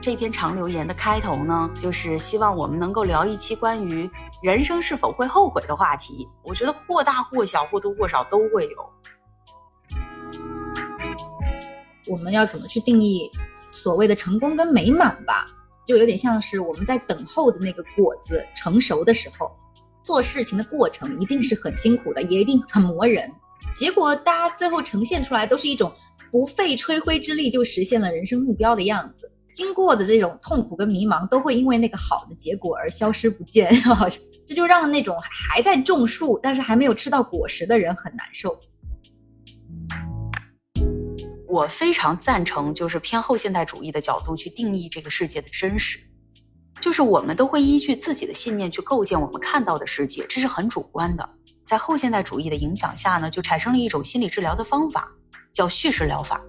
这篇长留言的开头呢，就是希望我们能够聊一期关于人生是否会后悔的话题。我觉得或大或小，或多或少都会有。我们要怎么去定义所谓的成功跟美满吧？就有点像是我们在等候的那个果子成熟的时候，做事情的过程一定是很辛苦的，也一定很磨人。结果大家最后呈现出来都是一种不费吹灰之力就实现了人生目标的样子。经过的这种痛苦跟迷茫，都会因为那个好的结果而消失不见，这就让那种还在种树但是还没有吃到果实的人很难受。我非常赞成，就是偏后现代主义的角度去定义这个世界的真实，就是我们都会依据自己的信念去构建我们看到的世界，这是很主观的。在后现代主义的影响下呢，就产生了一种心理治疗的方法，叫叙事疗法。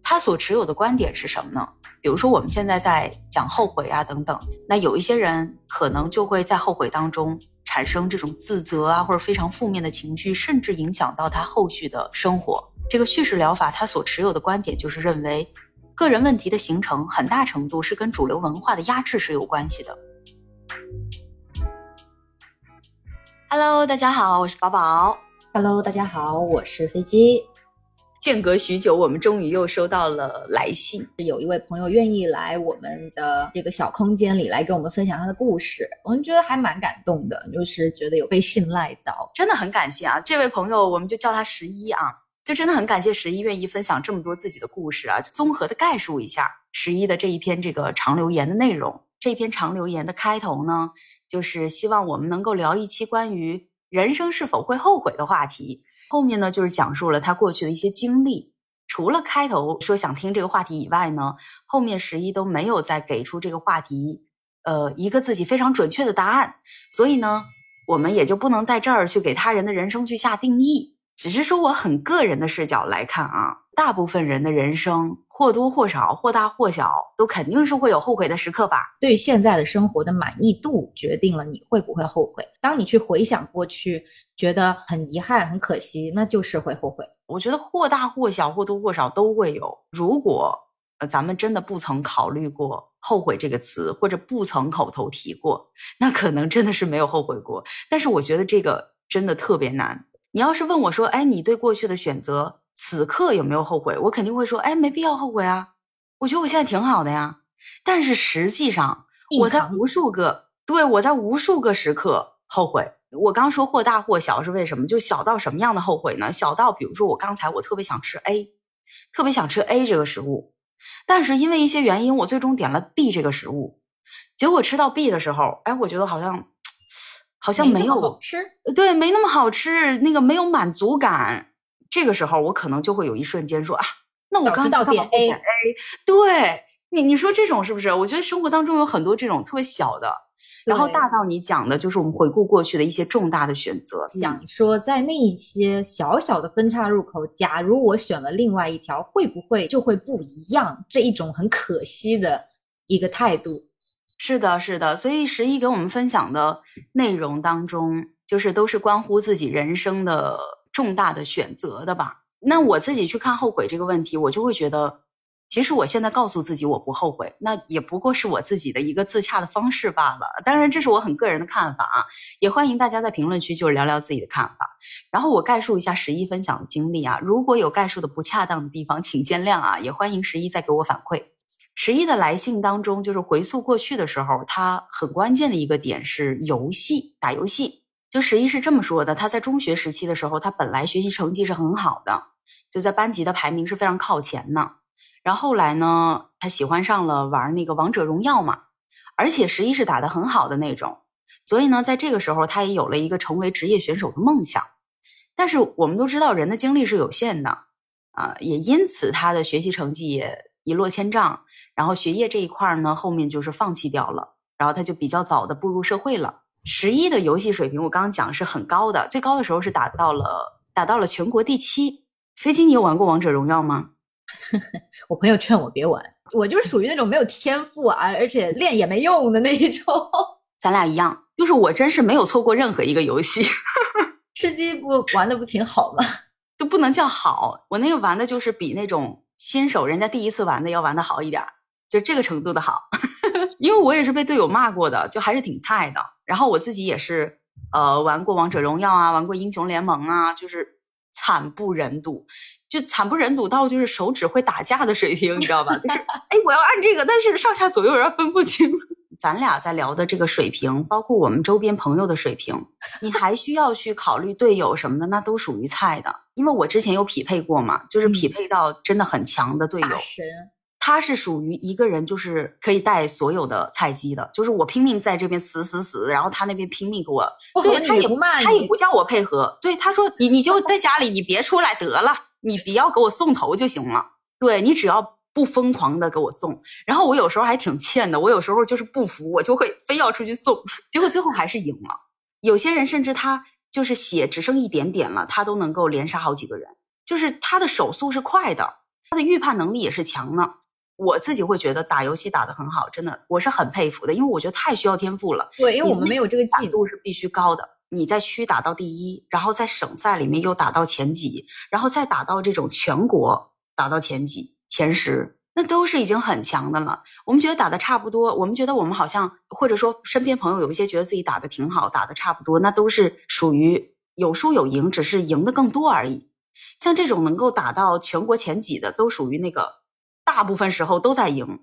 他所持有的观点是什么呢？比如说我们现在在讲后悔啊等等，那有一些人可能就会在后悔当中产生这种自责啊或者非常负面的情绪，甚至影响到他后续的生活。这个叙事疗法他所持有的观点就是认为，个人问题的形成很大程度是跟主流文化的压制是有关系的。Hello，大家好，我是宝宝。Hello，大家好，我是飞机。间隔许久，我们终于又收到了来信。有一位朋友愿意来我们的这个小空间里来跟我们分享他的故事，我们觉得还蛮感动的，就是觉得有被信赖到，真的很感谢啊！这位朋友，我们就叫他十一啊，就真的很感谢十一愿意分享这么多自己的故事啊。综合的概述一下十一的这一篇这个长留言的内容。这篇长留言的开头呢，就是希望我们能够聊一期关于人生是否会后悔的话题。后面呢，就是讲述了他过去的一些经历。除了开头说想听这个话题以外呢，后面十一都没有再给出这个话题，呃，一个自己非常准确的答案。所以呢，我们也就不能在这儿去给他人的人生去下定义。只是说我很个人的视角来看啊，大部分人的人生。或多或少，或大或小，都肯定是会有后悔的时刻吧。对现在的生活的满意度，决定了你会不会后悔。当你去回想过去，觉得很遗憾、很可惜，那就是会后悔。我觉得或大或小，或多或少都会有。如果呃咱们真的不曾考虑过后悔这个词，或者不曾口头提过，那可能真的是没有后悔过。但是我觉得这个真的特别难。你要是问我说，哎，你对过去的选择？此刻有没有后悔？我肯定会说，哎，没必要后悔啊！我觉得我现在挺好的呀。但是实际上，我在无数个对我在无数个时刻后悔。我刚说或大或小是为什么？就小到什么样的后悔呢？小到比如说我刚才我特别想吃 A，特别想吃 A 这个食物，但是因为一些原因，我最终点了 B 这个食物。结果吃到 B 的时候，哎，我觉得好像好像没有好吃，对，没那么好吃，那个没有满足感。这个时候，我可能就会有一瞬间说啊，那我刚到点 A，对你，你说这种是不是？我觉得生活当中有很多这种特别小的，然后大到你讲的就是我们回顾过去的一些重大的选择。想说在那一些小小的分叉路口，假如我选了另外一条，会不会就会不一样？这一种很可惜的一个态度。是的，是的。所以十一给我们分享的内容当中，就是都是关乎自己人生的。重大的选择的吧，那我自己去看后悔这个问题，我就会觉得，其实我现在告诉自己我不后悔，那也不过是我自己的一个自洽的方式罢了。当然，这是我很个人的看法啊，也欢迎大家在评论区就是聊聊自己的看法。然后我概述一下十一分享的经历啊，如果有概述的不恰当的地方，请见谅啊，也欢迎十一再给我反馈。十一的来信当中，就是回溯过去的时候，他很关键的一个点是游戏，打游戏。就十一是这么说的，他在中学时期的时候，他本来学习成绩是很好的，就在班级的排名是非常靠前的。然后后来呢，他喜欢上了玩那个王者荣耀嘛，而且十一是打得很好的那种，所以呢，在这个时候他也有了一个成为职业选手的梦想。但是我们都知道人的精力是有限的啊，也因此他的学习成绩也一落千丈，然后学业这一块呢，后面就是放弃掉了，然后他就比较早的步入社会了。十一的游戏水平，我刚刚讲是很高的，最高的时候是打到了打到了全国第七。飞机，你有玩过王者荣耀吗？我朋友劝我别玩，我就是属于那种没有天赋啊，而且练也没用的那一种。咱俩一样，就是我真是没有错过任何一个游戏。吃鸡不玩的不挺好吗？都不能叫好，我那个玩的就是比那种新手人家第一次玩的要玩的好一点儿，就这个程度的好。因为我也是被队友骂过的，就还是挺菜的。然后我自己也是，呃，玩过王者荣耀啊，玩过英雄联盟啊，就是惨不忍睹，就惨不忍睹到就是手指会打架的水平，你知道吧？就是哎，我要按这个，但是上下左右人分不清。咱俩在聊的这个水平，包括我们周边朋友的水平，你还需要去考虑队友什么的，那都属于菜的。因为我之前有匹配过嘛，就是匹配到真的很强的队友，神，他是属于一个人就是可以带所有的菜鸡的，就是我拼命在这边死死死，然后他那边拼命给我，对他也不骂你，他也不叫我配合，对他说你你就在家里，你别出来得了，你不要给我送头就行了，对你只要。不疯狂的给我送，然后我有时候还挺欠的，我有时候就是不服，我就会 非要出去送，结果最后还是赢了。有些人甚至他就是血只剩一点点了，他都能够连杀好几个人，就是他的手速是快的，他的预判能力也是强的。我自己会觉得打游戏打得很好，真的我是很佩服的，因为我觉得太需要天赋了。对，因为我们没有这个技度是必须高的。你在区打到第一，然后在省赛里面又打到前几，然后再打到这种全国打到前几。前十那都是已经很强的了。我们觉得打的差不多，我们觉得我们好像或者说身边朋友有一些觉得自己打的挺好，打的差不多，那都是属于有输有赢，只是赢的更多而已。像这种能够打到全国前几的，都属于那个大部分时候都在赢，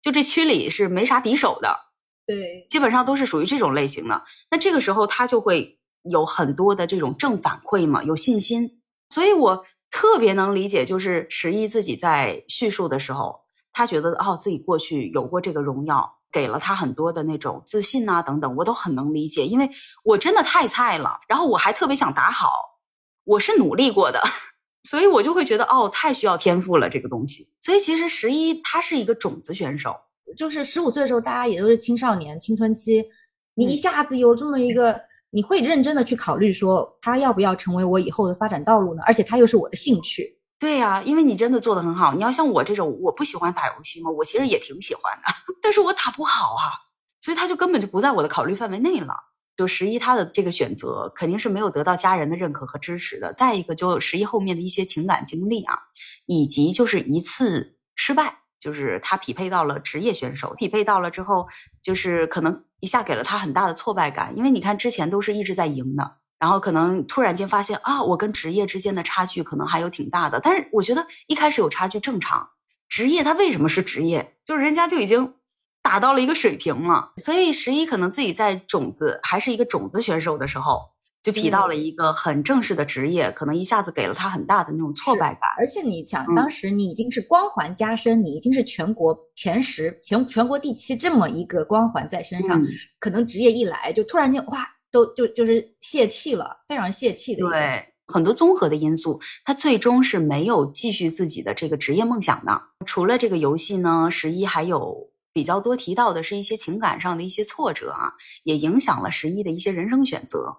就这区里是没啥敌手的。对，基本上都是属于这种类型的。那这个时候他就会有很多的这种正反馈嘛，有信心。所以我。特别能理解，就是十一自己在叙述的时候，他觉得哦，自己过去有过这个荣耀，给了他很多的那种自信啊等等，我都很能理解，因为我真的太菜了，然后我还特别想打好，我是努力过的，所以我就会觉得哦，太需要天赋了这个东西。所以其实十一他是一个种子选手，就是十五岁的时候，大家也都是青少年、青春期，你一下子有这么一个。你会认真的去考虑说他要不要成为我以后的发展道路呢？而且他又是我的兴趣。对呀，因为你真的做的很好。你要像我这种，我不喜欢打游戏吗？我其实也挺喜欢的，但是我打不好啊，所以他就根本就不在我的考虑范围内了。就十一他的这个选择肯定是没有得到家人的认可和支持的。再一个，就十一后面的一些情感经历啊，以及就是一次失败。就是他匹配到了职业选手，匹配到了之后，就是可能一下给了他很大的挫败感，因为你看之前都是一直在赢的，然后可能突然间发现啊，我跟职业之间的差距可能还有挺大的。但是我觉得一开始有差距正常，职业他为什么是职业？就是人家就已经达到了一个水平了，所以十一可能自己在种子还是一个种子选手的时候。就匹到了一个很正式的职业，可能一下子给了他很大的那种挫败感。而且你想，当时你已经是光环加身，你已经是全国前十、全全国第七这么一个光环在身上，可能职业一来就突然间哇，都就就是泄气了，非常泄气的。对，很多综合的因素，他最终是没有继续自己的这个职业梦想的。除了这个游戏呢，十一还有比较多提到的是一些情感上的一些挫折啊，也影响了十一的一些人生选择。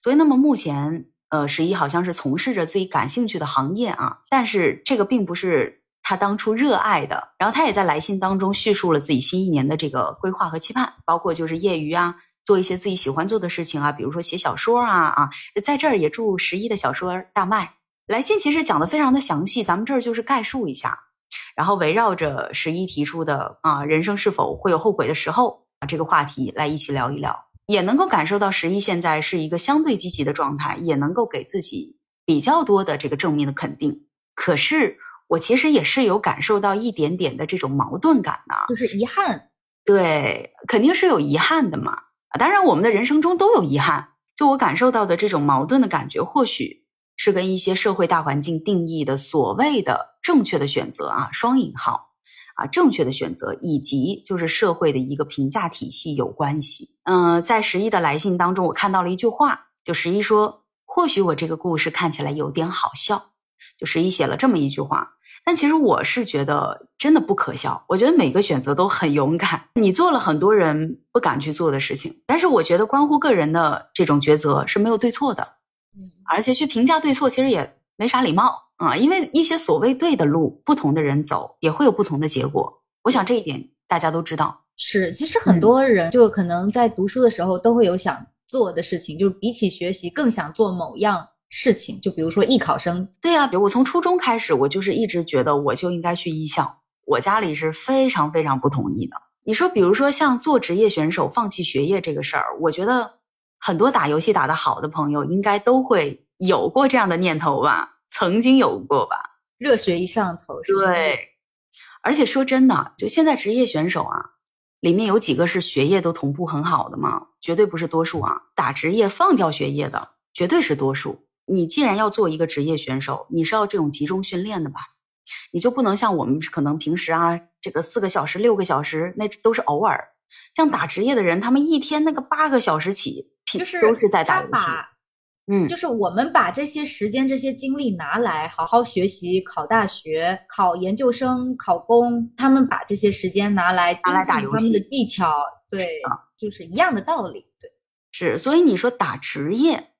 所以，那么目前，呃，十一好像是从事着自己感兴趣的行业啊，但是这个并不是他当初热爱的。然后他也在来信当中叙述了自己新一年的这个规划和期盼，包括就是业余啊，做一些自己喜欢做的事情啊，比如说写小说啊啊，在这儿也祝十一的小说大卖。来信其实讲的非常的详细，咱们这儿就是概述一下，然后围绕着十一提出的啊，人生是否会有后悔的时候啊这个话题来一起聊一聊。也能够感受到十一现在是一个相对积极的状态，也能够给自己比较多的这个正面的肯定。可是我其实也是有感受到一点点的这种矛盾感的，就是遗憾。对，肯定是有遗憾的嘛。当然，我们的人生中都有遗憾。就我感受到的这种矛盾的感觉，或许是跟一些社会大环境定义的所谓的正确的选择啊（双引号）。啊，正确的选择以及就是社会的一个评价体系有关系。嗯，在十一的来信当中，我看到了一句话，就十一说：“或许我这个故事看起来有点好笑。”就十一写了这么一句话，但其实我是觉得真的不可笑。我觉得每个选择都很勇敢，你做了很多人不敢去做的事情。但是我觉得关乎个人的这种抉择是没有对错的，而且去评价对错其实也没啥礼貌。啊，因为一些所谓对的路，不同的人走也会有不同的结果。我想这一点大家都知道。是，其实很多人就可能在读书的时候都会有想做的事情，就是比起学习更想做某样事情。就比如说艺考生，对呀、比如我从初中开始，我就是一直觉得我就应该去艺校，我家里是非常非常不同意的。你说，比如说像做职业选手放弃学业这个事儿，我觉得很多打游戏打得好的朋友应该都会有过这样的念头吧，曾经有过吧。热血一上头，对，而且说真的，就现在职业选手啊，里面有几个是学业都同步很好的吗？绝对不是多数啊！打职业放掉学业的，绝对是多数。你既然要做一个职业选手，你是要这种集中训练的吧？你就不能像我们可能平时啊，这个四个小时、六个小时，那都是偶尔。像打职业的人，他们一天那个八个小时起，拼就是都是在打游戏。嗯，就是我们把这些时间、这些精力拿来好好学习、考大学、考研究生、考公，他们把这些时间拿来精拿来进他们打游戏的技巧，对，就是一样的道理。对，是，所以你说打职业，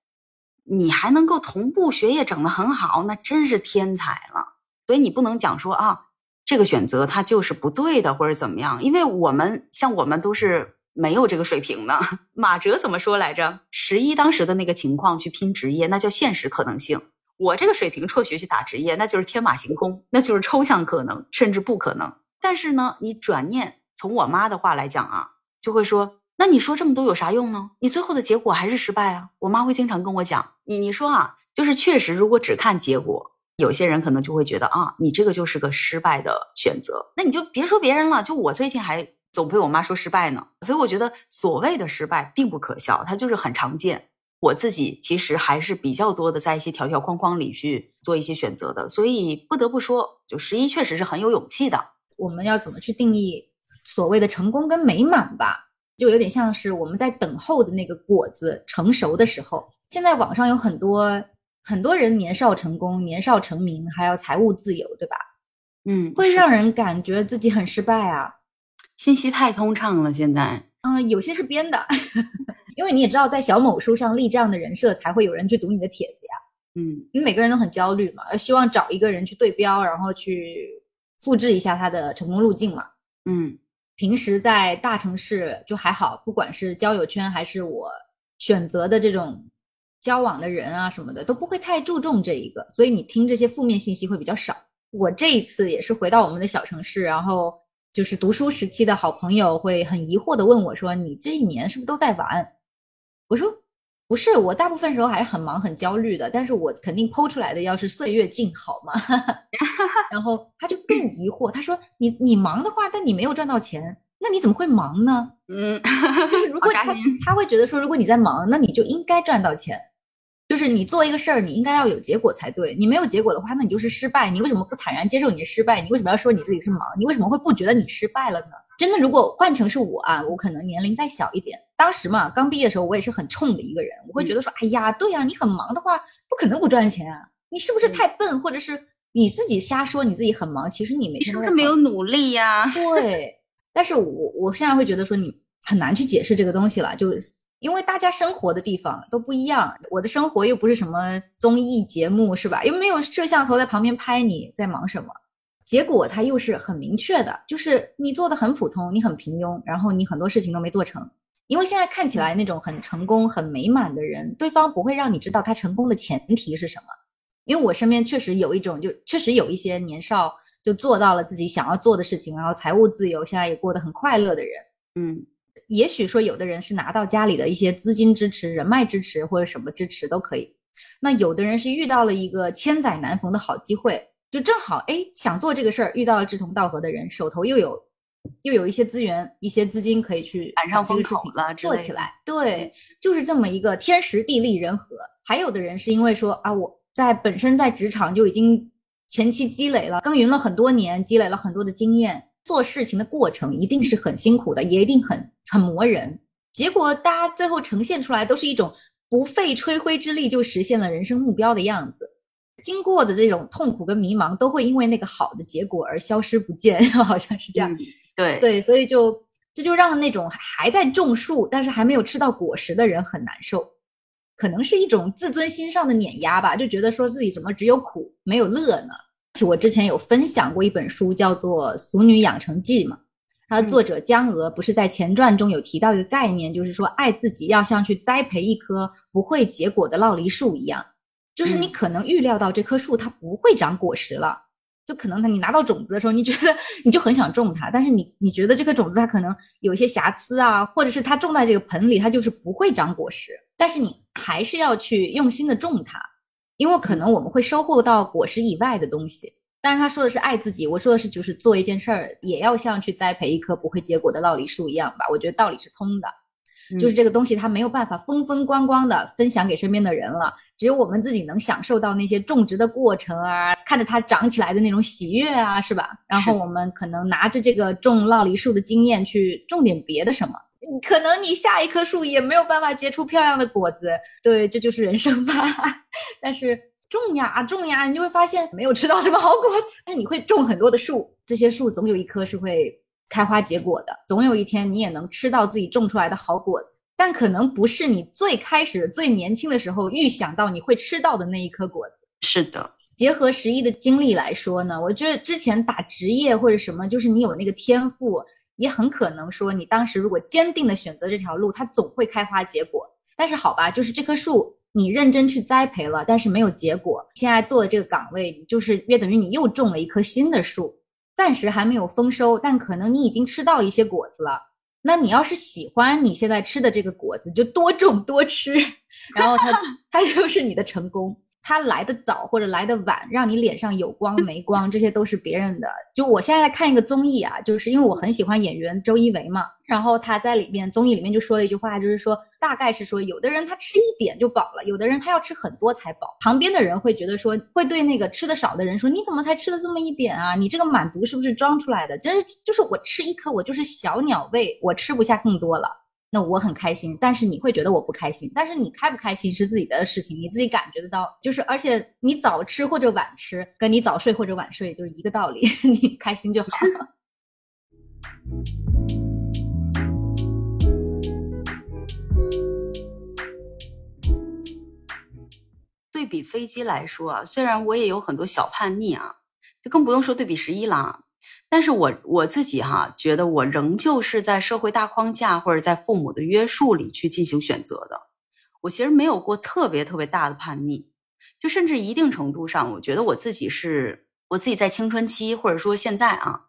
你还能够同步学业整得很好，那真是天才了。所以你不能讲说啊，这个选择它就是不对的或者怎么样，因为我们像我们都是没有这个水平呢。马哲怎么说来着？十一当时的那个情况去拼职业，那叫现实可能性。我这个水平辍学去打职业，那就是天马行空，那就是抽象可能，甚至不可能。但是呢，你转念从我妈的话来讲啊，就会说，那你说这么多有啥用呢？你最后的结果还是失败啊！我妈会经常跟我讲，你你说啊，就是确实，如果只看结果，有些人可能就会觉得啊，你这个就是个失败的选择。那你就别说别人了，就我最近还总被我妈说失败呢。所以我觉得所谓的失败并不可笑，它就是很常见。我自己其实还是比较多的在一些条条框框里去做一些选择的，所以不得不说，就十一确实是很有勇气的。我们要怎么去定义所谓的成功跟美满吧？就有点像是我们在等候的那个果子成熟的时候。现在网上有很多很多人年少成功、年少成名，还有财务自由，对吧？嗯，会让人感觉自己很失败啊。信息太通畅了，现在。嗯，有些是编的，因为你也知道，在小某书上立这样的人设，才会有人去读你的帖子呀。嗯因为每个人都很焦虑嘛，希望找一个人去对标，然后去复制一下他的成功路径嘛。嗯平时在大城市就还好，不管是交友圈还是我选择的这种交往的人啊什么的，都不会太注重这一个，所以你听这些负面信息会比较少。我这一次也是回到我们的小城市，然后就是读书时期的好朋友会很疑惑的问我说：“你这一年是不是都在玩？”我说：“不是，我大部分时候还是很忙很焦虑的，但是我肯定剖出来的要是岁月静好嘛。”然后他就更疑惑，他说：“你你忙的话，但你没有赚到钱，那你怎么会忙呢？嗯，就是如果他他会觉得说，如果你在忙，那你就应该赚到钱。就是你做一个事儿，你应该要有结果才对。你没有结果的话，那你就是失败。你为什么不坦然接受你的失败？你为什么要说你自己是忙？你为什么会不觉得你失败了呢？真的，如果换成是我啊，我可能年龄再小一点。当时嘛，刚毕业的时候，我也是很冲的一个人，我会觉得说，哎呀，对呀、你很忙的话，不可能不赚钱啊。你是不是太笨，或者是你自己瞎说你自己很忙？其实你没你是不是没有努力呀、对，但是我我现在会觉得说你很难去解释这个东西了，就是因为大家生活的地方都不一样，我的生活又不是什么综艺节目，是吧？又没有摄像头在旁边拍你在忙什么，结果它又是很明确的，就是你做的很普通，你很平庸，然后你很多事情都没做成。因为现在看起来那种很成功、很美满的人，对方不会让你知道他成功的前提是什么。因为我身边确实有一种，就确实有一些年少就做到了自己想要做的事情，然后财务自由，现在也过得很快乐的人。嗯也许说有的人是拿到家里的一些资金支持、人脉支持或者什么支持都可以，那有的人是遇到了一个千载难逢的好机会，就正好哎想做这个事儿，遇到了志同道合的人，手头又有又有一些资源、一些资金可以去赶上风口了做起来。对，就是这么一个天时地利人和。还有的人是因为说啊，我在本身在职场就已经前期积累了，耕耘了很多年，积累了很多的经验，做事情的过程一定是很辛苦的，也一定很很磨人。结果大家最后呈现出来都是一种不费吹灰之力就实现了人生目标的样子。经过的这种痛苦跟迷茫，都会因为那个好的结果而消失不见，好像是这样。嗯对对，所以就这就让那种还在种树但是还没有吃到果实的人很难受，可能是一种自尊心上的碾压吧，就觉得说自己怎么只有苦没有乐呢？我之前有分享过一本书，叫做《俗女养成记》嘛，它的作者江娥不是在前传中有提到一个概念，就是说爱自己要像去栽培一棵不会结果的酪梨树一样，就是你可能预料到这棵树它不会长果实了。就可能你拿到种子的时候，你觉得你就很想种它，但是你你觉得这颗种子它可能有一些瑕疵啊，或者是它种在这个盆里，它就是不会长果实，但是你还是要去用心的种它，因为可能我们会收获到果实以外的东西。但是他说的是爱自己，我说的是就是做一件事儿也要像去栽培一棵不会结果的酪梨树一样吧，我觉得道理是通的。就是这个东西，它没有办法风风光光的分享给身边的人了，只有我们自己能享受到那些种植的过程啊，看着它长起来的那种喜悦啊，是吧？然后我们可能拿着这个种酪梨树的经验去种点别的什么，可能你下一棵树也没有办法结出漂亮的果子，对，这就是人生吧。但是种呀种呀，你就会发现没有吃到什么好果子。但是你会种很多的树，这些树总有一棵是会。开花结果的，总有一天你也能吃到自己种出来的好果子，但可能不是你最开始最年轻的时候预想到你会吃到的那一颗果子。是的，结合十一的经历来说呢，我觉得之前打职业或者什么，就是你有那个天赋，也很可能说你当时如果坚定的选择这条路，它总会开花结果。但是好吧，就是这棵树你认真去栽培了，但是没有结果，现在做的这个岗位，就是约等于你又种了一棵新的树。暂时还没有丰收，但可能你已经吃到一些果子了。那你要是喜欢你现在吃的这个果子，就多种多吃，然后它它就是你的成功。它来的早或者来的晚，让你脸上有光没光，这些都是别人的。就我现在看一个综艺啊，就是因为我很喜欢演员周一围嘛，然后他在里面综艺里面就说了一句话，就是说大概是说，有的人他吃一点就饱了，有的人他要吃很多才饱。旁边的人会觉得说，会对那个吃的少的人说，你怎么才吃了这么一点啊？你这个满足是不是装出来的？真是就是我吃一颗，我就是小鸟胃，我吃不下更多了。那我很开心，但是你会觉得我不开心。但是你开不开心是自己的事情，你自己感觉得到。就是而且你早吃或者晚吃，跟你早睡或者晚睡就是一个道理，你开心就好。对比飞机来说啊，虽然我也有很多小叛逆啊，就更不用说对比十一了。但是我我自己哈，觉得我仍旧是在社会大框架或者在父母的约束里去进行选择的。我其实没有过特别特别大的叛逆，就甚至一定程度上，我觉得我自己是我自己在青春期或者说现在啊，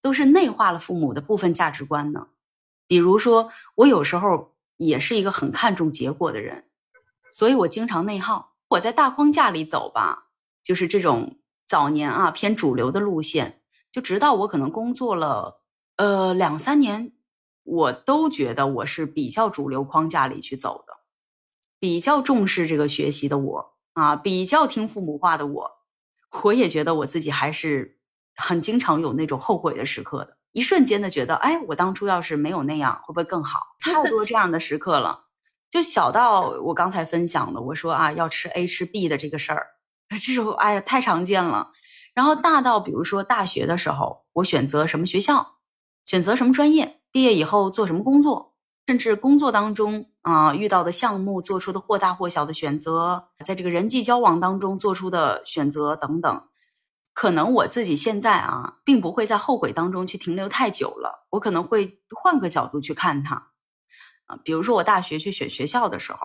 都是内化了父母的部分价值观呢。比如说，我有时候也是一个很看重结果的人，所以我经常内耗。我在大框架里走吧，就是这种早年啊偏主流的路线。就直到我可能工作了，呃两三年，我都觉得我是比较主流框架里去走的，比较重视这个学习的我啊，比较听父母话的我，我也觉得我自己还是很经常有那种后悔的时刻的，一瞬间的觉得，哎，我当初要是没有那样，会不会更好？太多这样的时刻了，就小到我刚才分享的，我说啊要吃 A 吃 B 的这个事儿，这种哎呀太常见了。然后大到，比如说大学的时候，我选择什么学校，选择什么专业，毕业以后做什么工作，甚至工作当中啊遇到的项目做出的或大或小的选择，在这个人际交往当中做出的选择等等，可能我自己现在啊，并不会在后悔当中去停留太久了，我可能会换个角度去看它，啊，比如说我大学去选学校的时候，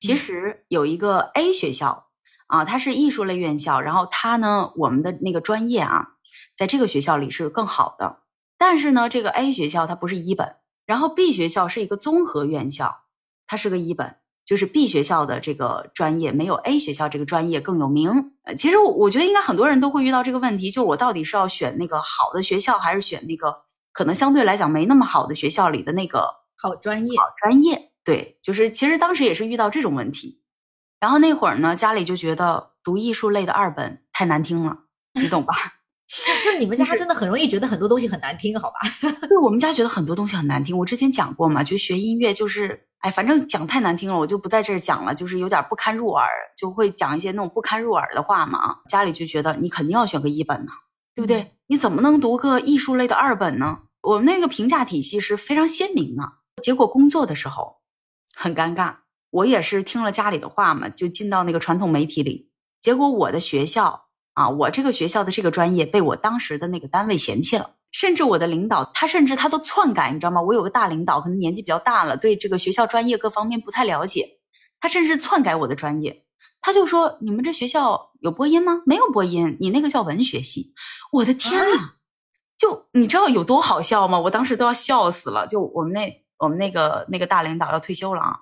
其实有一个 A 学校。啊，它是艺术类院校，然后它呢，我们的那个专业啊，在这个学校里是更好的。但是呢，这个 A 学校它不是一本，然后 B 学校是一个综合院校，它是个一本，就是 B 学校的这个专业没有 A 学校这个专业更有名。呃，其实我我觉得应该很多人都会遇到这个问题，就是我到底是要选那个好的学校，还是选那个可能相对来讲没那么好的学校里的那个好专业？好专业，对，就是其实当时也是遇到这种问题。然后那会儿呢，家里就觉得读艺术类的二本太难听了，你懂吧？就你们家真的很容易觉得很多东西很难听，好吧？对，我们家觉得很多东西很难听。我之前讲过嘛，就学音乐就是，哎，反正讲太难听了，我就不在这儿讲了，就是有点不堪入耳，就会讲一些那种不堪入耳的话嘛。家里就觉得你肯定要选个一本呢，对不对？你怎么能读个艺术类的二本呢？我们那个评价体系是非常鲜明的。结果工作的时候很尴尬。我也是听了家里的话嘛，就进到那个传统媒体里。结果我的学校啊，我这个学校的这个专业被我当时的那个单位嫌弃了。甚至我的领导，他甚至他都篡改，你知道吗？我有个大领导，可能年纪比较大了，对这个学校专业各方面不太了解，他甚至篡改我的专业。他就说：“你们这学校有播音吗？没有播音，你那个叫文学系。”我的天呐！就你知道有多好笑吗？我当时都要笑死了。就我们那我们那个那个大领导要退休了啊，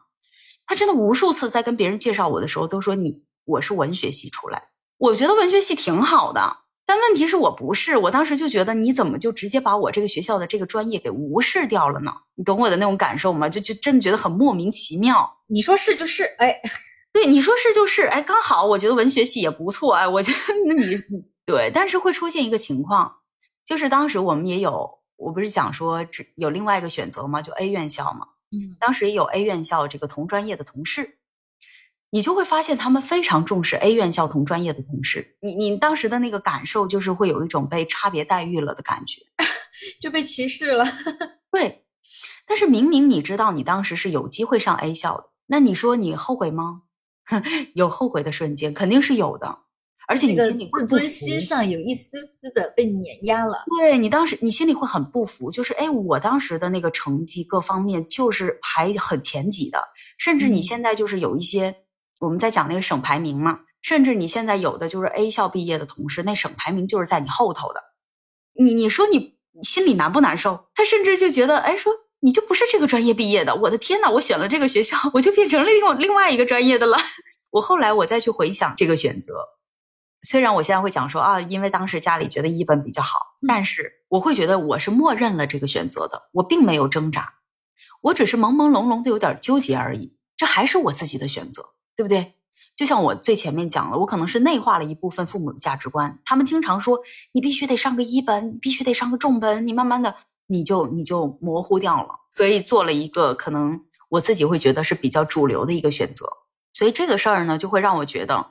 他真的无数次在跟别人介绍我的时候都说：“你我是文学系出来。”我觉得文学系挺好的，但问题是我不是。我当时就觉得你怎么就直接把我这个学校的这个专业给无视掉了呢？你懂我的那种感受吗？就就真的觉得很莫名其妙。你说是就是，哎。对，你说是就是，哎，刚好我觉得文学系也不错，哎，我觉得那你 对，但是会出现一个情况，就是当时我们也有，我不是讲说只有另外一个选择吗？就 A 院校嘛，嗯，当时也有 A 院校这个同专业的同事，你就会发现他们非常重视 A 院校同专业的同事，你你当时的那个感受就是会有一种被差别待遇了的感觉，就被歧视了，对，但是明明你知道你当时是有机会上 A 校的，那你说你后悔吗？有后悔的瞬间，肯定是有的，而且你心里自尊心上有一丝丝的被碾压了。对你当时，你心里会很不服，就是哎，我当时的那个成绩各方面就是排很前几的，甚至你现在就是有一些我们在讲那个省排名嘛，甚至你现在有的就是 A 校毕业的同事，那省排名就是在你后头的。你你说你心里难不难受？他甚至就觉得哎说。你就不是这个专业毕业的，我的天呐，我选了这个学校，我就变成了另另外一个专业的了。我后来我再去回想这个选择，虽然我现在会讲说啊，因为当时家里觉得一本比较好，但是我会觉得我是默认了这个选择的，我并没有挣扎，我只是朦朦胧胧的有点纠结而已。这还是我自己的选择，对不对？就像我最前面讲了，我可能是内化了一部分父母的价值观，他们经常说你必须得上个一本，你必须得上个重本，你慢慢的。你就你就模糊掉了，所以做了一个可能我自己会觉得是比较主流的一个选择，所以这个事儿呢，就会让我觉得，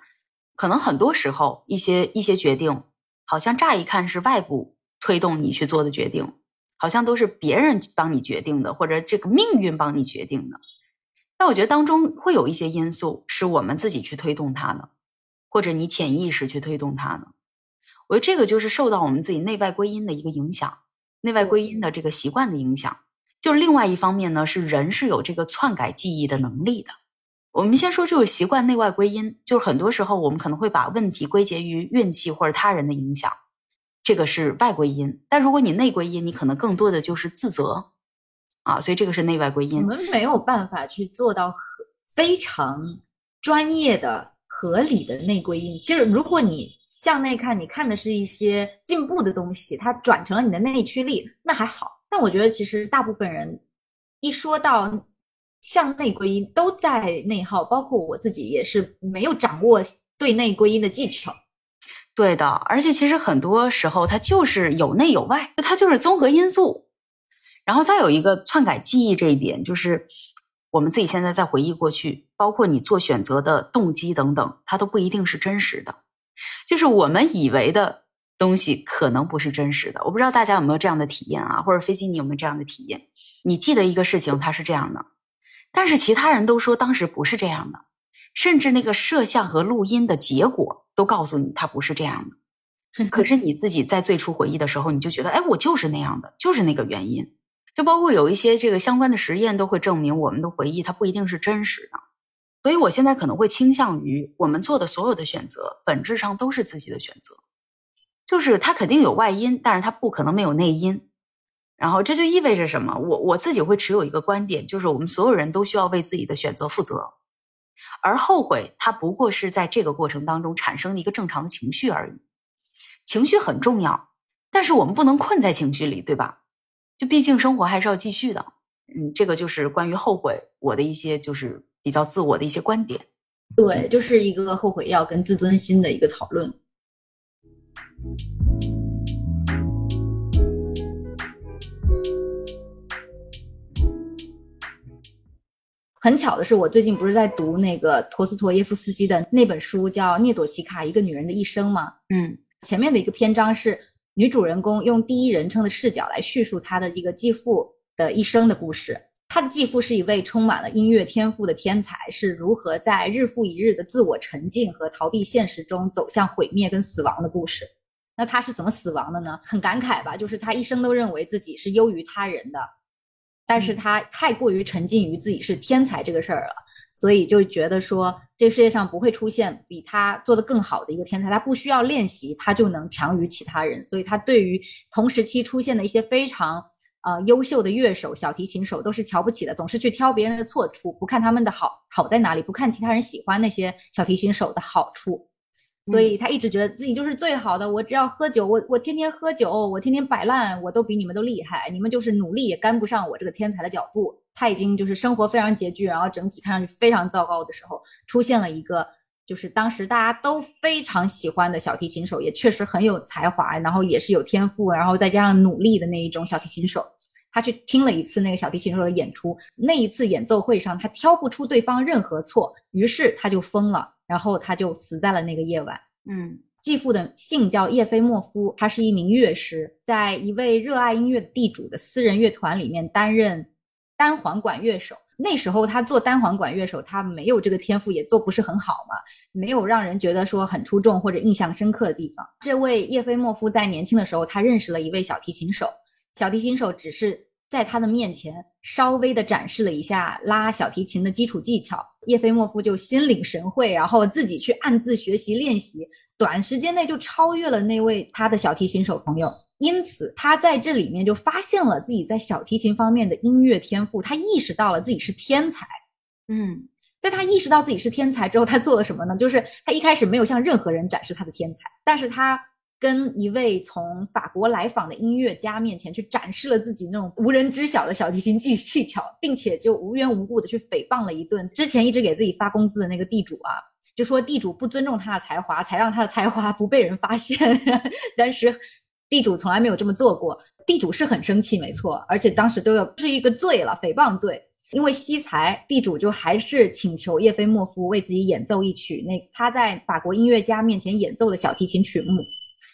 可能很多时候一些一些决定，好像乍一看是外部推动你去做的决定，好像都是别人帮你决定的，或者这个命运帮你决定的，但我觉得当中会有一些因素是我们自己去推动它的，或者你潜意识去推动它的，我觉得这个就是受到我们自己内外归因的一个影响。内外归因的这个习惯的影响，就另外一方面呢，是人是有这个篡改记忆的能力的。我们先说这个习惯内外归因，就是很多时候我们可能会把问题归结于运气或者他人的影响，这个是外归因。但如果你内归因，你可能更多的就是自责啊，所以这个是内外归因。我们没有办法去做到非常专业的、合理的内归因。就是如果你。向内看，你看的是一些进步的东西，它转成了你的内驱力，那还好。但我觉得其实大部分人一说到向内归因，都在内耗，包括我自己也是没有掌握对内归因的技巧。对的，而且其实很多时候它就是有内有外，它就是综合因素。然后再有一个篡改记忆这一点，就是我们自己现在在回忆过去，包括你做选择的动机等等，它都不一定是真实的。就是我们以为的东西可能不是真实的，我不知道大家有没有这样的体验啊？或者飞机你有没有这样的体验？你记得一个事情，它是这样的，但是其他人都说当时不是这样的，甚至那个摄像和录音的结果都告诉你它不是这样的。可是你自己在最初回忆的时候，你就觉得，哎，我就是那样的，就是那个原因。就包括有一些这个相关的实验都会证明，我们的回忆它不一定是真实的。所以，我现在可能会倾向于我们做的所有的选择，本质上都是自己的选择，就是它肯定有外因，但是它不可能没有内因。然后，这就意味着什么？我我自己会持有一个观点，就是我们所有人都需要为自己的选择负责，而后悔它不过是在这个过程当中产生的一个正常的情绪而已。情绪很重要，但是我们不能困在情绪里，对吧？就毕竟生活还是要继续的。嗯，这个就是关于后悔我的一些就是。比较自我的一些观点，对，就是一个后悔药跟自尊心的一个讨论。很巧的是，我最近不是在读那个陀思妥耶夫斯基的那本书，叫《涅朵奇卡：一个女人的一生》吗。嗯，前面的一个篇章是女主人公用第一人称的视角来叙述她的这个继父的一生的故事。她的继父是一位充满了音乐天赋的天才，是如何在日复一日的自我沉浸和逃避现实中走向毁灭跟死亡的故事。那他是怎么死亡的呢？很感慨吧，就是他一生都认为自己是优于他人的，但是他太过于沉浸于自己是天才这个事儿了，所以就觉得说这个世界上不会出现比他做的更好的一个天才，他不需要练习，他就能强于其他人。所以他对于同时期出现的一些非常呃优秀的乐手、小提琴手都是瞧不起的，总是去挑别人的错处，不看他们的好好在哪里，不看其他人喜欢那些小提琴手的好处。所以他一直觉得自己就是最好的。我只要喝酒，我我天天喝酒，我天天摆烂，我都比你们都厉害。你们就是努力也跟不上我这个天才的脚步。他已经就是生活非常拮据，然后整体看上去非常糟糕的时候，出现了一个就是当时大家都非常喜欢的小提琴手，也确实很有才华，然后也是有天赋，然后再加上努力的那一种小提琴手。他去听了一次那个小提琴手的演出，那一次演奏会上，他挑不出对方任何错，于是他就疯了。然后他就死在了那个夜晚。嗯，继父的姓叫叶菲莫夫，他是一名乐师，在一位热爱音乐的地主的私人乐团里面担任单簧管乐手。那时候他做单簧管乐手，他没有这个天赋，也做不是很好嘛，没有让人觉得说很出众或者印象深刻的地方。这位叶菲莫夫在年轻的时候，他认识了一位小提琴手，小提琴手只是。在他的面前稍微的展示了一下拉小提琴的基础技巧，叶菲莫夫就心领神会，然后自己去暗自学习练习，短时间内就超越了那位他的小提琴手朋友。因此，他在这里面就发现了自己在小提琴方面的音乐天赋，他意识到了自己是天才。嗯，在他意识到自己是天才之后，他做了什么呢？就是他一开始没有向任何人展示他的天才，但是他。跟一位从法国来访的音乐家面前去展示了自己那种无人知晓的小提琴技技巧，并且就无缘无故的去诽谤了一顿之前一直给自己发工资的那个地主啊，就说地主不尊重他的才华，才让他的才华不被人发现。但是地主从来没有这么做过，地主是很生气，没错，而且当时都要是一个罪了，诽谤罪，因为惜才，地主就还是请求叶菲莫夫为自己演奏一曲那他在法国音乐家面前演奏的小提琴曲目。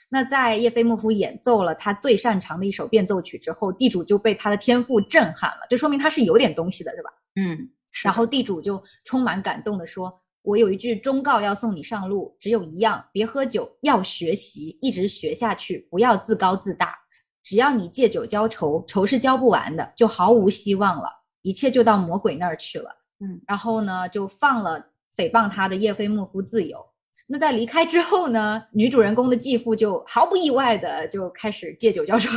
那在叶菲莫夫演奏了他最擅长的一首变奏曲之后，地主就被他的天赋震撼了，就说明他是有点东西的，是吧？嗯。然后地主就充满感动的说：“我有一句忠告要送你上路，只有一样，别喝酒，要学习，一直学下去，不要自高自大。只要你借酒浇愁，愁是浇不完的，就毫无希望了，一切就到魔鬼那儿去了。”嗯。然后呢，就放了诽谤他的叶菲莫夫自由。那在离开之后呢？女主人公的继父就毫不意外的就开始借酒浇愁，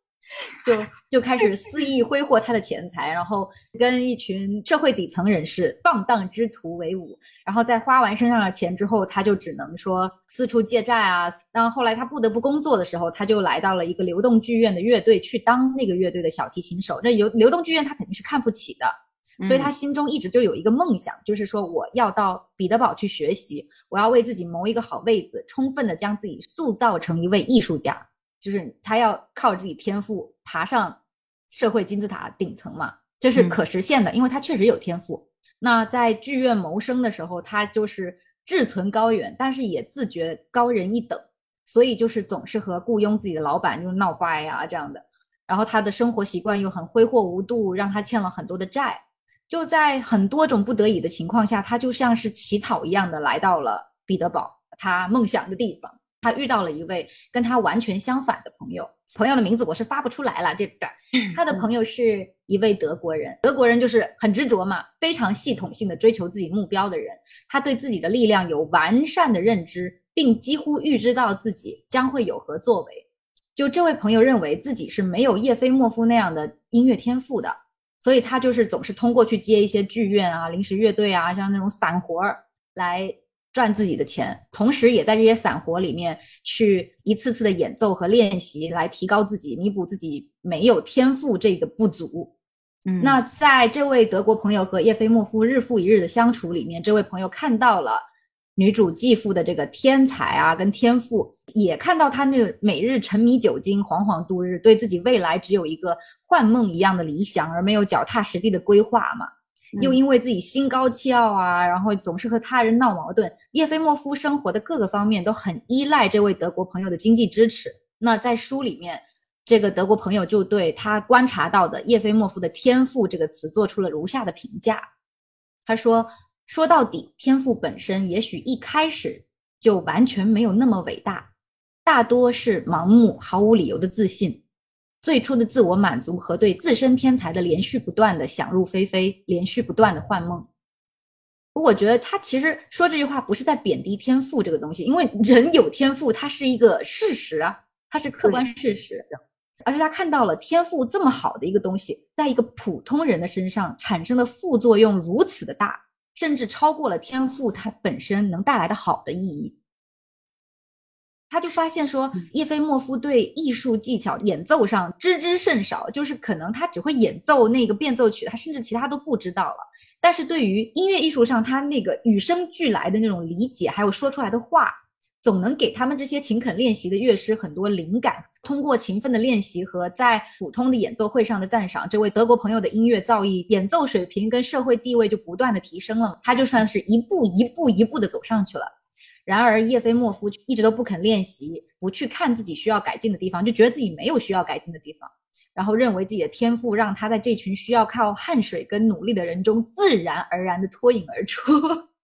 就就开始肆意挥霍他的钱财，然后跟一群社会底层人士放荡之徒为伍。然后在花完身上的钱之后，他就只能说四处借债啊。然后后来他不得不工作的时候，他就来到了一个流动剧院的乐队去当那个乐队的小提琴手。那流流动剧院他肯定是看不起的。所以他心中一直就有一个梦想，就是说我要到彼得堡去学习，我要为自己谋一个好位子，充分的将自己塑造成一位艺术家。就是他要靠自己天赋爬上社会金字塔顶层嘛，这是可实现的，因为他确实有天赋。那在剧院谋生的时候，他就是志存高远，但是也自觉高人一等，所以就是总是和雇佣自己的老板就闹掰啊这样的。然后他的生活习惯又很挥霍无度，让他欠了很多的债。就在很多种不得已的情况下，他就像是乞讨一样的来到了彼得堡，他梦想的地方。他遇到了一位跟他完全相反的朋友，朋友的名字我是发不出来了。这个他的朋友是一位德国人，德国人就是很执着嘛，非常系统性的追求自己目标的人。他对自己的力量有完善的认知，并几乎预知到自己将会有何作为。就这位朋友认为自己是没有叶菲莫夫那样的音乐天赋的。所以他就是总是通过去接一些剧院啊、临时乐队啊，像那种散活儿来赚自己的钱，同时也在这些散活里面去一次次的演奏和练习，来提高自己，弥补自己没有天赋这个不足。嗯，那在这位德国朋友和叶菲莫夫日复一日的相处里面，这位朋友看到了。女主继父的这个天才啊，跟天赋，也看到他那个每日沉迷酒精、惶惶度日，对自己未来只有一个幻梦一样的理想，而没有脚踏实地的规划嘛。又因为自己心高气傲啊，然后总是和他人闹矛盾。叶菲莫夫生活的各个方面都很依赖这位德国朋友的经济支持。那在书里面，这个德国朋友就对他观察到的叶菲莫夫的天赋这个词做出了如下的评价，他说。说到底，天赋本身也许一开始就完全没有那么伟大，大多是盲目、毫无理由的自信。最初的自我满足和对自身天才的连续不断的想入非非，连续不断的幻梦。我觉得他其实说这句话不是在贬低天赋这个东西，因为人有天赋，它是一个事实啊，它是客观事实。而是他看到了天赋这么好的一个东西，在一个普通人的身上产生的副作用如此的大，甚至超过了天赋它本身能带来的好的意义。他就发现说，叶菲莫夫对艺术技巧演奏上知之甚少，就是可能他只会演奏那个变奏曲，他甚至其他都不知道了。但是对于音乐艺术上，他那个与生俱来的那种理解，还有说出来的话。总能给他们这些勤恳练习的乐师很多灵感。通过勤奋的练习和在普通的演奏会上的赞赏，这位德国朋友的音乐造诣、演奏水平跟社会地位就不断的提升了。他就算是一步一步一步的走上去了。然而叶菲莫夫一直都不肯练习，不去看自己需要改进的地方，就觉得自己没有需要改进的地方，然后认为自己的天赋让他在这群需要靠汗水跟努力的人中自然而然的脱颖而出。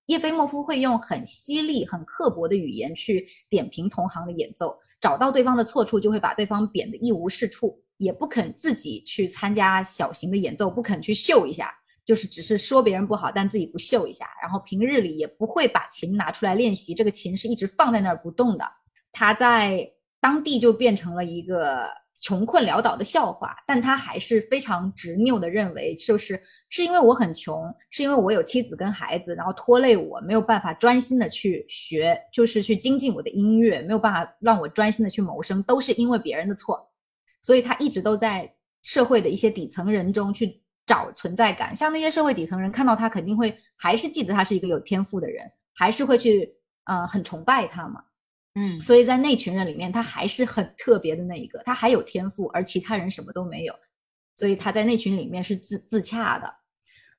叶菲莫夫会用很犀利、很刻薄的语言去点评同行的演奏，找到对方的错处就会把对方贬得一无是处，也不肯自己去参加小型的演奏，不肯去秀一下，就是只是说别人不好，但自己不秀一下。然后平日里也不会把琴拿出来练习，这个琴是一直放在那儿不动的。他在当地就变成了一个。穷困潦倒的笑话，但他还是非常执拗的认为，就是是因为我很穷，是因为我有妻子跟孩子，然后拖累我没有办法专心的去学，就是去精进我的音乐，没有办法让我专心的去谋生，都是因为别人的错，所以他一直都在社会的一些底层人中去找存在感，像那些社会底层人看到他，肯定会还是记得他是一个有天赋的人，还是会去呃很崇拜他嘛。嗯，所以在那群人里面，他还是很特别的那一个，他还有天赋，而其他人什么都没有，所以他在那群里面是自自洽的。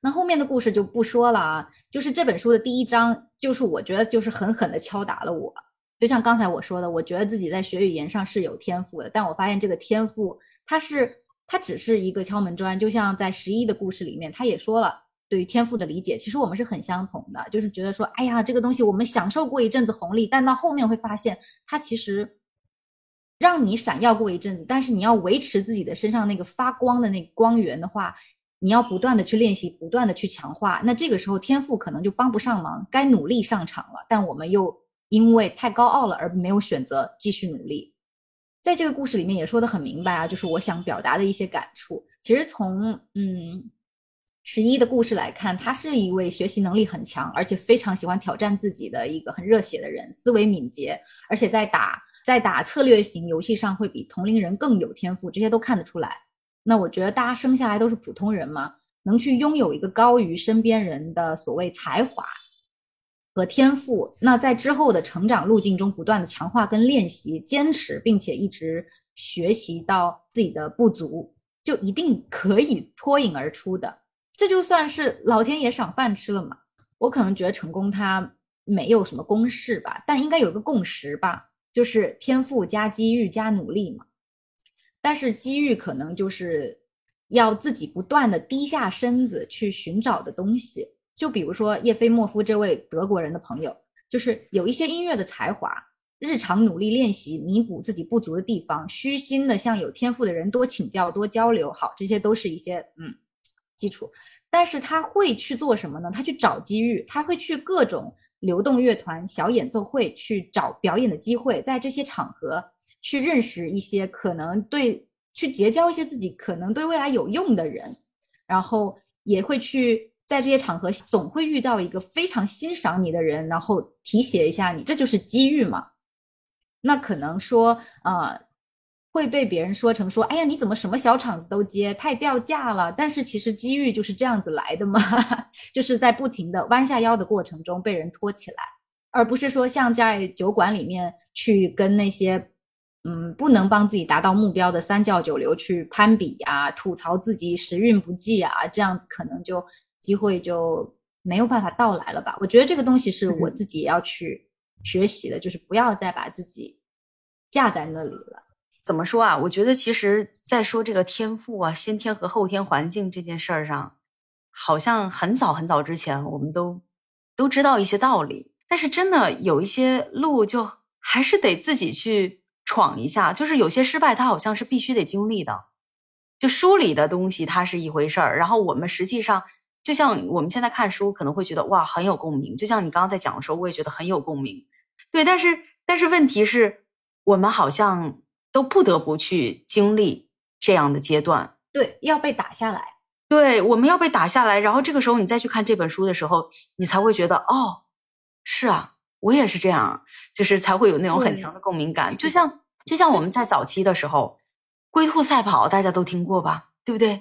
那后面的故事就不说了啊，就是这本书的第一章，就是我觉得就是狠狠的敲打了我。就像刚才我说的，我觉得自己在学语言上是有天赋的，但我发现这个天赋，它是它只是一个敲门砖。就像在十一的故事里面，他也说了。对于天赋的理解，其实我们是很相同的，就是觉得说，哎呀，这个东西我们享受过一阵子红利，但到后面会发现，它其实让你闪耀过一阵子，但是你要维持自己的身上那个发光的那个光源的话，你要不断的去练习，不断的去强化，那这个时候天赋可能就帮不上忙，该努力上场了，但我们又因为太高傲了而没有选择继续努力。在这个故事里面也说的很明白啊，就是我想表达的一些感触。其实从嗯。十一的故事来看，他是一位学习能力很强，而且非常喜欢挑战自己的一个很热血的人，思维敏捷，而且在打在打策略型游戏上会比同龄人更有天赋，这些都看得出来。那我觉得大家生下来都是普通人嘛，能去拥有一个高于身边人的所谓才华和天赋，那在之后的成长路径中不断的强化跟练习，坚持，并且一直学习到自己的不足，就一定可以脱颖而出的。这就算是老天爷赏饭吃了嘛？我可能觉得成功它没有什么公式吧，但应该有个共识吧，就是天赋加机遇加努力嘛。但是机遇可能就是要自己不断的低下身子去寻找的东西。就比如说叶菲莫夫这位德国人的朋友，就是有一些音乐的才华，日常努力练习，弥补自己不足的地方，虚心的向有天赋的人多请教、多交流。好，这些都是一些嗯。基础，但是他会去做什么呢？他去找机遇，他会去各种流动乐团、小演奏会去找表演的机会，在这些场合去认识一些可能对，去结交一些自己可能对未来有用的人，然后也会去在这些场合总会遇到一个非常欣赏你的人，然后提携一下你，这就是机遇嘛。那可能说啊。会被别人说成说，哎呀，你怎么什么小场子都接，太掉价了。但是其实机遇就是这样子来的嘛，就是在不停的弯下腰的过程中被人托起来，而不是说像在酒馆里面去跟那些，嗯，不能帮自己达到目标的三教九流去攀比啊，吐槽自己时运不济啊，这样子可能就机会就没有办法到来了吧。我觉得这个东西是我自己也要去学习的，就是不要再把自己架在那里了。怎么说啊？我觉得其实，在说这个天赋啊、先天和后天环境这件事儿上，好像很早很早之前我们都都知道一些道理，但是真的有一些路，就还是得自己去闯一下。就是有些失败，它好像是必须得经历的。就书里的东西，它是一回事儿，然后我们实际上，就像我们现在看书，可能会觉得哇很有共鸣。就像你刚刚在讲的时候，我也觉得很有共鸣。对，但是但是问题是，我们好像都不得不去经历这样的阶段。对，要被打下来。对，我们要被打下来，然后这个时候你再去看这本书的时候，你才会觉得哦，是啊，我也是这样，就是才会有那种很强的共鸣感。就像就像我们在早期的时候。龟兔赛跑，大家都听过吧？对不对？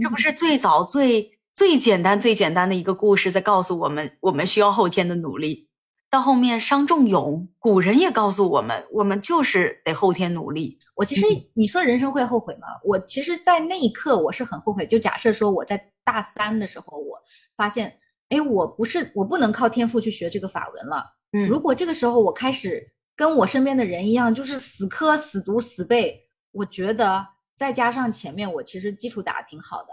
这不 是最早最最简单、最简单的一个故事，在告诉我们，我们需要后天的努力。到后面，伤仲永，古人也告诉我们，我们就是得后天努力。我其实你说人生会后悔吗？我其实，在那一刻，我是很后悔。就假设说我在大三的时候，我发现，哎，我不是，我不能靠天赋去学这个法文了。嗯，如果这个时候我开始跟我身边的人一样，就是死磕、死读、死背。我觉得再加上前面我其实基础打得挺好的，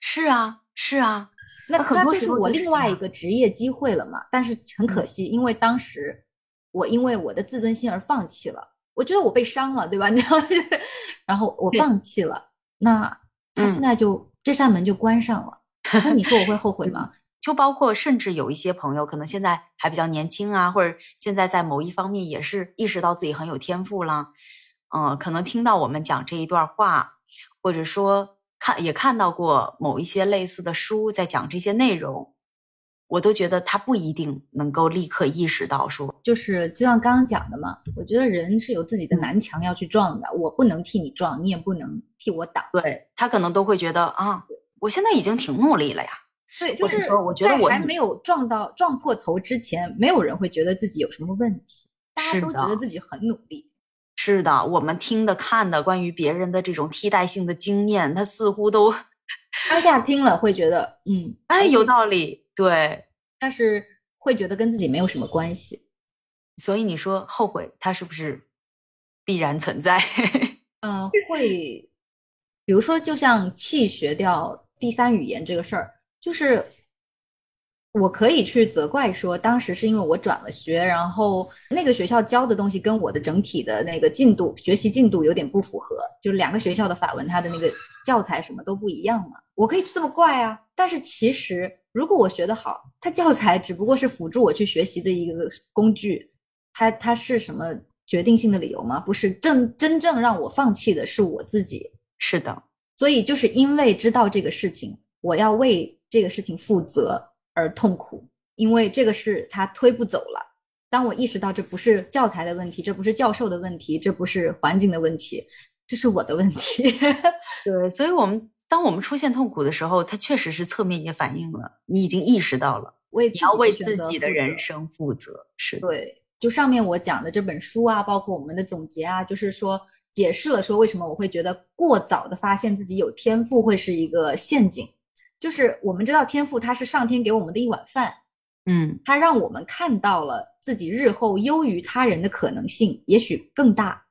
是啊是啊，那那这是我另外一个职业机会了嘛？但是很可惜，因为当时我因为我的自尊心而放弃了，我觉得我被伤了，对吧？然后然后我放弃了，那他现在就这扇门就关上了。那你说我会后悔吗？就包括甚至有一些朋友可能现在还比较年轻啊，或者现在在某一方面也是意识到自己很有天赋了。嗯，可能听到我们讲这一段话，或者说看也看到过某一些类似的书在讲这些内容，我都觉得他不一定能够立刻意识到说，就是就像刚刚讲的嘛，我觉得人是有自己的南墙要去撞的，我不能替你撞，你也不能替我挡。对他可能都会觉得啊，我现在已经挺努力了呀。对，就是说，我觉得我还没有撞到撞破头之前，没有人会觉得自己有什么问题，大家都觉得自己很努力。是的，我们听的、看的，关于别人的这种替代性的经验，他似乎都 当下听了会觉得，嗯，哎，有道理，对，但是会觉得跟自己没有什么关系。所以你说后悔，它是不是必然存在？嗯，会，比如说，就像弃学掉第三语言这个事儿，就是。我可以去责怪说，当时是因为我转了学，然后那个学校教的东西跟我的整体的那个进度、学习进度有点不符合，就两个学校的法文，它的那个教材什么都不一样嘛。我可以这么怪啊，但是其实如果我学得好，它教材只不过是辅助我去学习的一个工具，它它是什么决定性的理由吗？不是，正真正让我放弃的是我自己。是的，所以就是因为知道这个事情，我要为这个事情负责。而痛苦，因为这个是他推不走了。当我意识到这不是教材的问题，这不是教授的问题，这不是环境的问题，这是我的问题。对，所以，我们当我们出现痛苦的时候，它确实是侧面也反映了你已经意识到了，你要为自己的人生负责。是对，就上面我讲的这本书啊，包括我们的总结啊，就是说解释了说为什么我会觉得过早的发现自己有天赋会是一个陷阱。就是我们知道天赋，它是上天给我们的一碗饭，嗯，它让我们看到了自己日后优于他人的可能性，也许更大。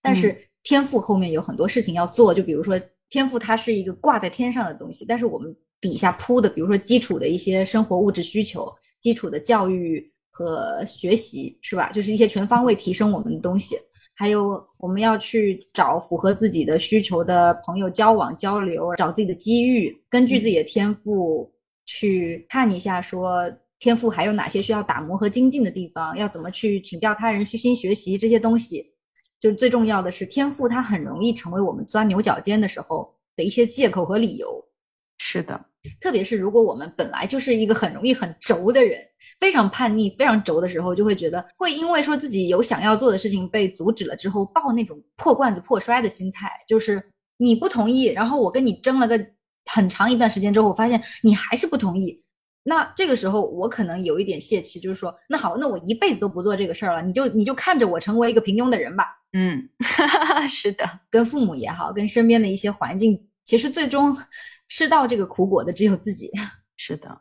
但是天赋后面有很多事情要做，就比如说天赋它是一个挂在天上的东西，但是我们底下铺的，比如说基础的一些生活物质需求、基础的教育和学习，是吧？就是一些全方位提升我们的东西。还有，我们要去找符合自己的需求的朋友交往交流，找自己的机遇，根据自己的天赋去看一下，说天赋还有哪些需要打磨和精进的地方，要怎么去请教他人、虚心学习这些东西。就是最重要的是，天赋它很容易成为我们钻牛角尖的时候的一些借口和理由。是的，特别是如果我们本来就是一个很容易很轴的人。非常叛逆、非常轴的时候，就会觉得会因为说自己有想要做的事情被阻止了之后，抱那种破罐子破摔的心态，就是你不同意，然后我跟你争了个很长一段时间之后，我发现你还是不同意，那这个时候我可能有一点泄气，就是说，那好，那我一辈子都不做这个事儿了，你就你就看着我成为一个平庸的人吧。嗯，是的，跟父母也好，跟身边的一些环境，其实最终吃到这个苦果的只有自己。是的。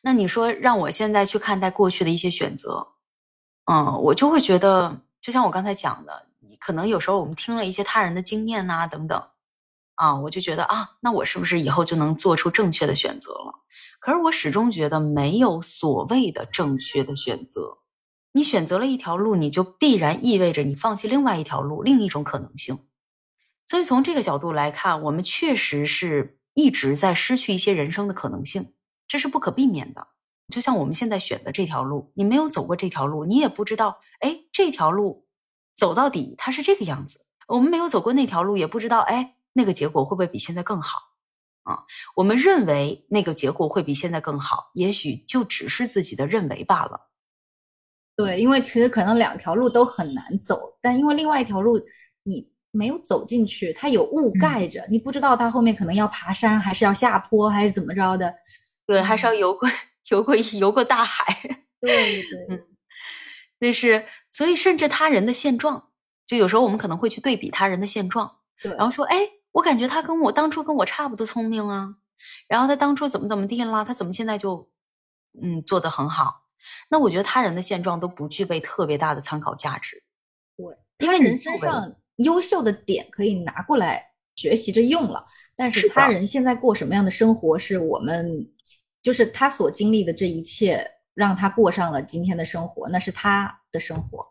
那你说让我现在去看待过去的一些选择，嗯，我就会觉得，就像我刚才讲的，可能有时候我们听了一些他人的经验呐，等等，啊，我就觉得啊，那我是不是以后就能做出正确的选择了？可是我始终觉得没有所谓的正确的选择。你选择了一条路，你就必然意味着你放弃另外一条路，另一种可能性。所以从这个角度来看，我们确实是一直在失去一些人生的可能性，这是不可避免的。就像我们现在选的这条路，你没有走过这条路，你也不知道，哎，这条路走到底它是这个样子。我们没有走过那条路，也不知道，哎，那个结果会不会比现在更好啊？我们认为那个结果会比现在更好，也许就只是自己的认为罢了。对，因为其实可能两条路都很难走，但因为另外一条路你没有走进去，它有雾盖着，你不知道它后面可能要爬山，还是要下坡，还是怎么着的。对，还是要游过。游过游过大海，对对，嗯，那是所以，甚至他人的现状，就有时候我们可能会去对比他人的现状，对，然后说，哎，我感觉他跟我当初跟我差不多聪明啊，然后他当初怎么怎么地了，他怎么现在就，嗯，做得很好？那我觉得他人的现状都不具备特别大的参考价值，对，因为人身上优秀的点可以拿过来学习着用了，但是他人现在过什么样的生活，是我们。就是他所经历的这一切，让他过上了今天的生活，那是他的生活。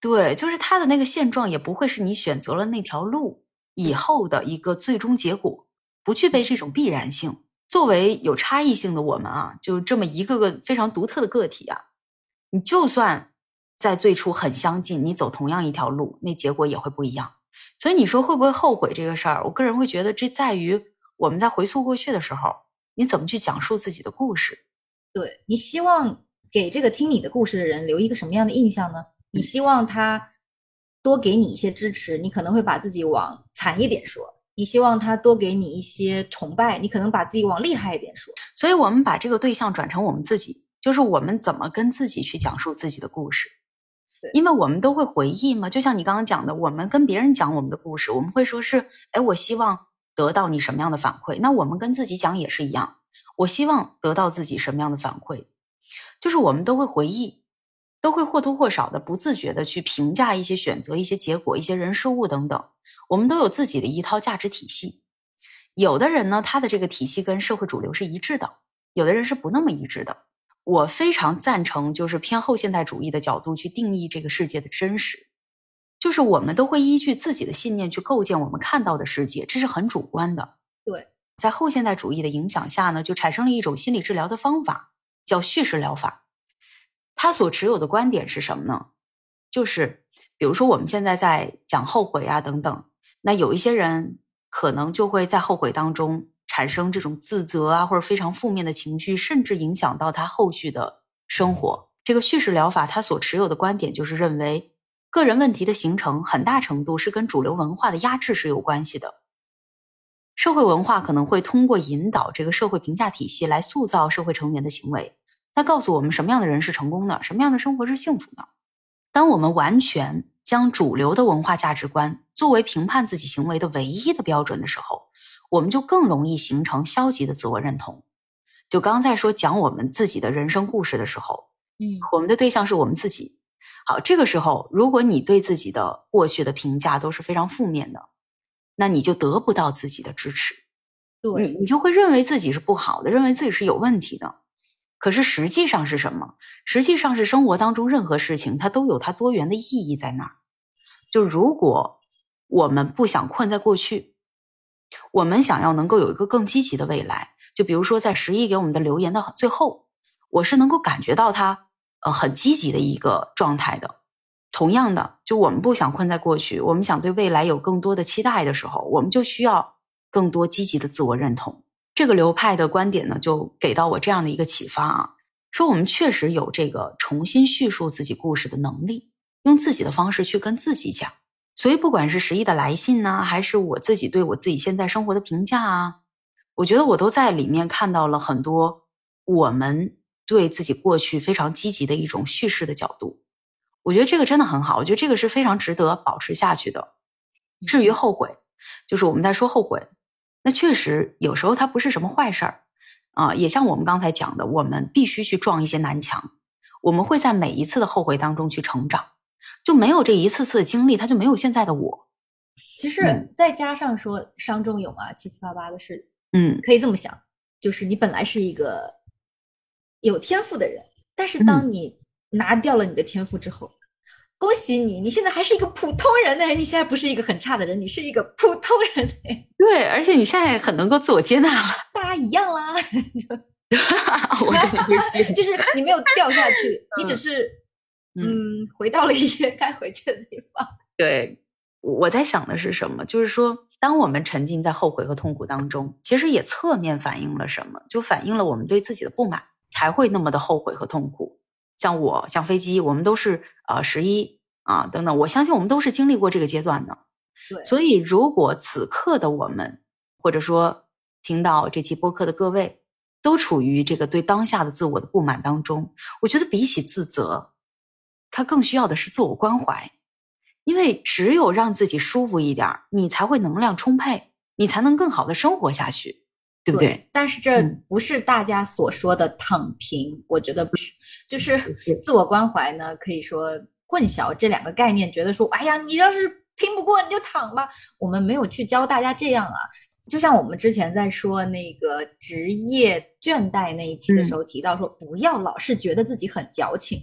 对，就是他的那个现状，也不会是你选择了那条路以后的一个最终结果，不具备这种必然性。作为有差异性的我们啊，就这么一个个非常独特的个体啊，你就算在最初很相近，你走同样一条路，那结果也会不一样。所以你说会不会后悔这个事儿？我个人会觉得，这在于我们在回溯过去的时候。你怎么去讲述自己的故事？对你希望给这个听你的故事的人留一个什么样的印象呢？你希望他多给你一些支持，你可能会把自己往惨一点说；你希望他多给你一些崇拜，你可能把自己往厉害一点说。所以，我们把这个对象转成我们自己，就是我们怎么跟自己去讲述自己的故事。对，因为我们都会回忆嘛，就像你刚刚讲的，我们跟别人讲我们的故事，我们会说是：哎，我希望。得到你什么样的反馈？那我们跟自己讲也是一样。我希望得到自己什么样的反馈？就是我们都会回忆，都会或多或少的不自觉的去评价一些选择、一些结果、一些人事物等等。我们都有自己的一套价值体系。有的人呢，他的这个体系跟社会主流是一致的；有的人是不那么一致的。我非常赞成，就是偏后现代主义的角度去定义这个世界的真实。就是我们都会依据自己的信念去构建我们看到的世界，这是很主观的。对，在后现代主义的影响下呢，就产生了一种心理治疗的方法，叫叙事疗法。他所持有的观点是什么呢？就是比如说我们现在在讲后悔啊等等，那有一些人可能就会在后悔当中产生这种自责啊，或者非常负面的情绪，甚至影响到他后续的生活。这个叙事疗法他所持有的观点就是认为。个人问题的形成，很大程度是跟主流文化的压制是有关系的。社会文化可能会通过引导这个社会评价体系来塑造社会成员的行为，它告诉我们什么样的人是成功的，什么样的生活是幸福的。当我们完全将主流的文化价值观作为评判自己行为的唯一的标准的时候，我们就更容易形成消极的自我认同。就刚才说讲我们自己的人生故事的时候，嗯，我们的对象是我们自己。好，这个时候，如果你对自己的过去的评价都是非常负面的，那你就得不到自己的支持，对你，你就会认为自己是不好的，认为自己是有问题的。可是实际上是什么？实际上是生活当中任何事情，它都有它多元的意义在那儿。就如果我们不想困在过去，我们想要能够有一个更积极的未来，就比如说在十一给我们的留言的最后，我是能够感觉到他。呃，很积极的一个状态的。同样的，就我们不想困在过去，我们想对未来有更多的期待的时候，我们就需要更多积极的自我认同。这个流派的观点呢，就给到我这样的一个启发啊，说我们确实有这个重新叙述自己故事的能力，用自己的方式去跟自己讲。所以，不管是十一的来信呢，还是我自己对我自己现在生活的评价啊，我觉得我都在里面看到了很多我们。对自己过去非常积极的一种叙事的角度，我觉得这个真的很好。我觉得这个是非常值得保持下去的。至于后悔，就是我们在说后悔，那确实有时候它不是什么坏事儿啊。也像我们刚才讲的，我们必须去撞一些南墙。我们会在每一次的后悔当中去成长，就没有这一次次的经历，他就没有现在的我。其实嗯再加上说伤仲永啊，七七八八的事，嗯可以这么想，就是你本来是一个有天赋的人，但是当你拿掉了你的天赋之后，恭喜你，你现在还是一个普通人呢。你现在不是一个很差的人，你是一个普通人呢，对，而且你现在很能够自我接纳了，大家一样啦。我真的会信。就是你没有掉下去，你只是嗯嗯回到了一些该回去的地方。对，我在想的是什么？就是说，当我们沉浸在后悔和痛苦当中，其实也侧面反映了什么？就反映了我们对自己的不满，才会那么的后悔和痛苦。像我，像飞机，我们都是呃十一啊等等，我相信我们都是经历过这个阶段的。对，所以，如果此刻的我们，或者说听到这期播客的各位，都处于这个对当下的自我的不满当中，我觉得比起自责，他更需要的是自我关怀，因为只有让自己舒服一点儿，你才会能量充沛，你才能更好的生活下去，对不对？但是这嗯不是大家所说的躺平，我觉得不是，就是是自我关怀呢，可以说混淆这两个概念，觉得说，哎呀，你要是拼不过你就躺吧。我们没有去教大家这样啊。就像我们之前在说那个职业倦怠那一期的时候提到说，不要老是觉得自己很矫情。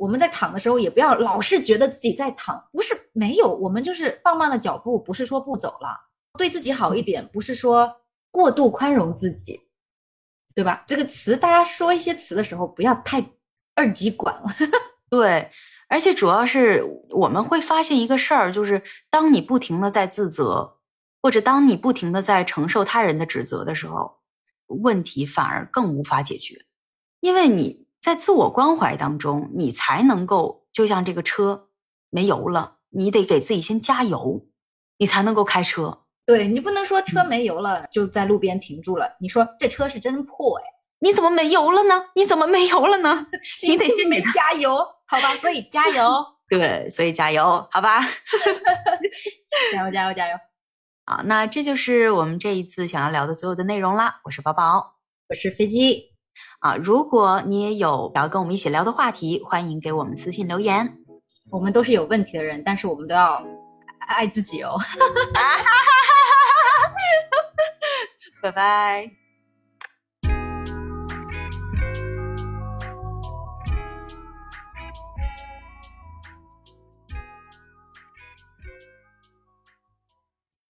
我们在躺的时候，也不要老是觉得自己在躺，不是没有，我们就是放慢了脚步，不是说不走了，对自己好一点，不是说过度宽容自己，对吧？这个词大家说一些词的时候，不要太二极管了。对，而且主要是我们会发现一个事儿，就是当你不停的在自责，或者当你不停的在承受他人的指责的时候，问题反而更无法解决，因为你在自我关怀当中，你才能够就像这个车没油了，你得给自己先加油，你才能够开车。对你不能说嗯车没油了就在路边停住了，你说这车是真破哎，你怎么没油了呢？你怎么没油了呢？你得先给没加油，好吧？所以加油，对，所以加油，好吧？加油，加油，加油！好，那这就是我们这一次想要聊的所有的内容啦。我是宝宝我是飞机，啊，如果你也有想要跟我们一起聊的话题，欢迎给我们私信留言。我们都是有问题的人，但是我们都要爱自己哦。拜拜。